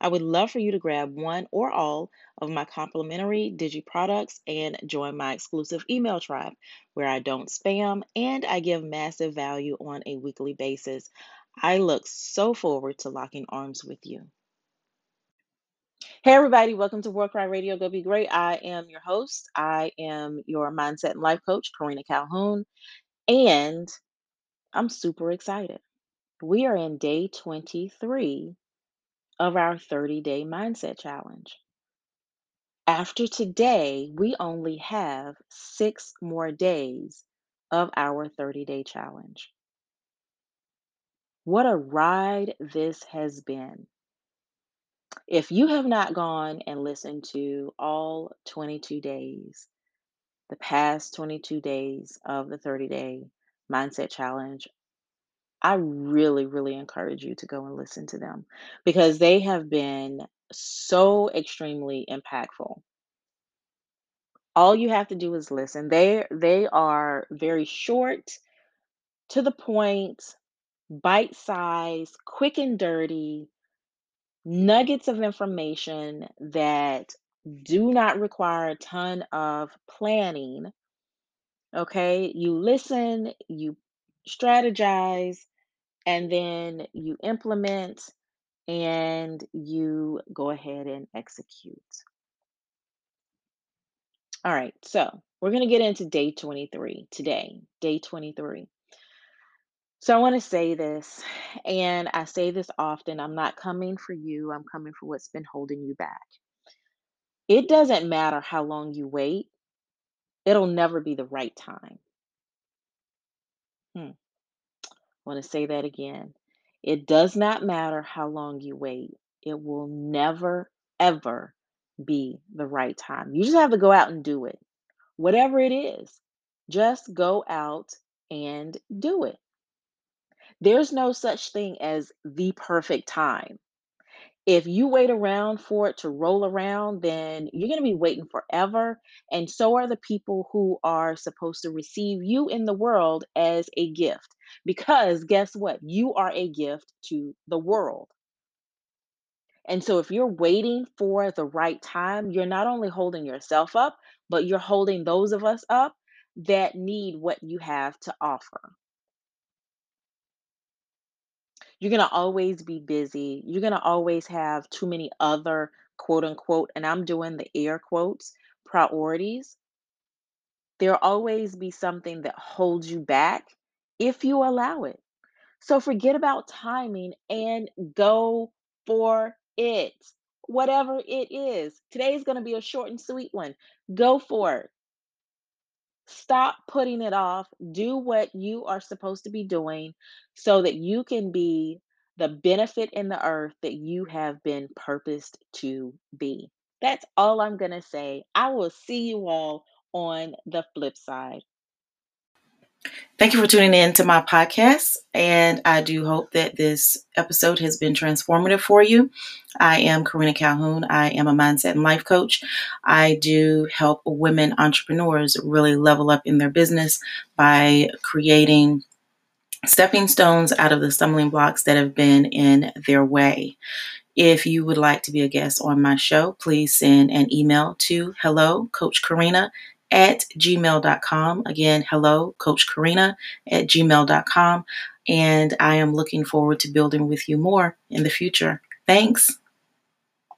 I would love for you to grab one or all of my complimentary Digi products and join my exclusive email tribe where I don't spam and I give massive value on a weekly basis. I look so forward to locking arms with you. Hey, everybody, welcome to Work Cry Radio Go Be Great. I am your host. I am your mindset and life coach, Karina Calhoun, and I'm super excited. We are in day 23 of our 30 day mindset challenge. After today, we only have six more days of our 30 day challenge. What a ride this has been. If you have not gone and listened to all 22 days, the past 22 days of the 30 day mindset challenge, I really, really encourage you to go and listen to them because they have been so extremely impactful. All you have to do is listen. They they are very short, to the point, bite size, quick and dirty, nuggets of information that do not require a ton of planning. Okay, you listen, you strategize, and then you implement and you go ahead and execute. All right, so we're going to get into day 23 today, day 23. So I want to say this, and I say this often I'm not coming for you, I'm coming for what's been holding you back. It doesn't matter how long you wait, it'll never be the right time. Hmm. Want to say that again. It does not matter how long you wait, it will never, ever be the right time. You just have to go out and do it. Whatever it is, just go out and do it. There's no such thing as the perfect time. If you wait around for it to roll around, then you're going to be waiting forever. And so are the people who are supposed to receive you in the world as a gift. Because guess what? You are a gift to the world. And so if you're waiting for the right time, you're not only holding yourself up, but you're holding those of us up that need what you have to offer. You're going to always be busy. You're going to always have too many other quote unquote, and I'm doing the air quotes, priorities. There'll always be something that holds you back if you allow it. So forget about timing and go for it. Whatever it is. Today is going to be a short and sweet one. Go for it. Stop putting it off. Do what you are supposed to be doing so that you can be the benefit in the earth that you have been purposed to be. That's all I'm going to say. I will see you all on the flip side. Thank you for tuning in to my podcast, and I do hope that this episode has been transformative for you. I am Karina Calhoun. I am a mindset and life coach. I do help women entrepreneurs really level up in their business by creating stepping stones out of the stumbling blocks that have been in their way. If you would like to be a guest on my show, please send an email to hello, Coach Karina at gmail.com. Again, hello, Coach Karina at gmail.com. And I am looking forward to building with you more in the future. Thanks.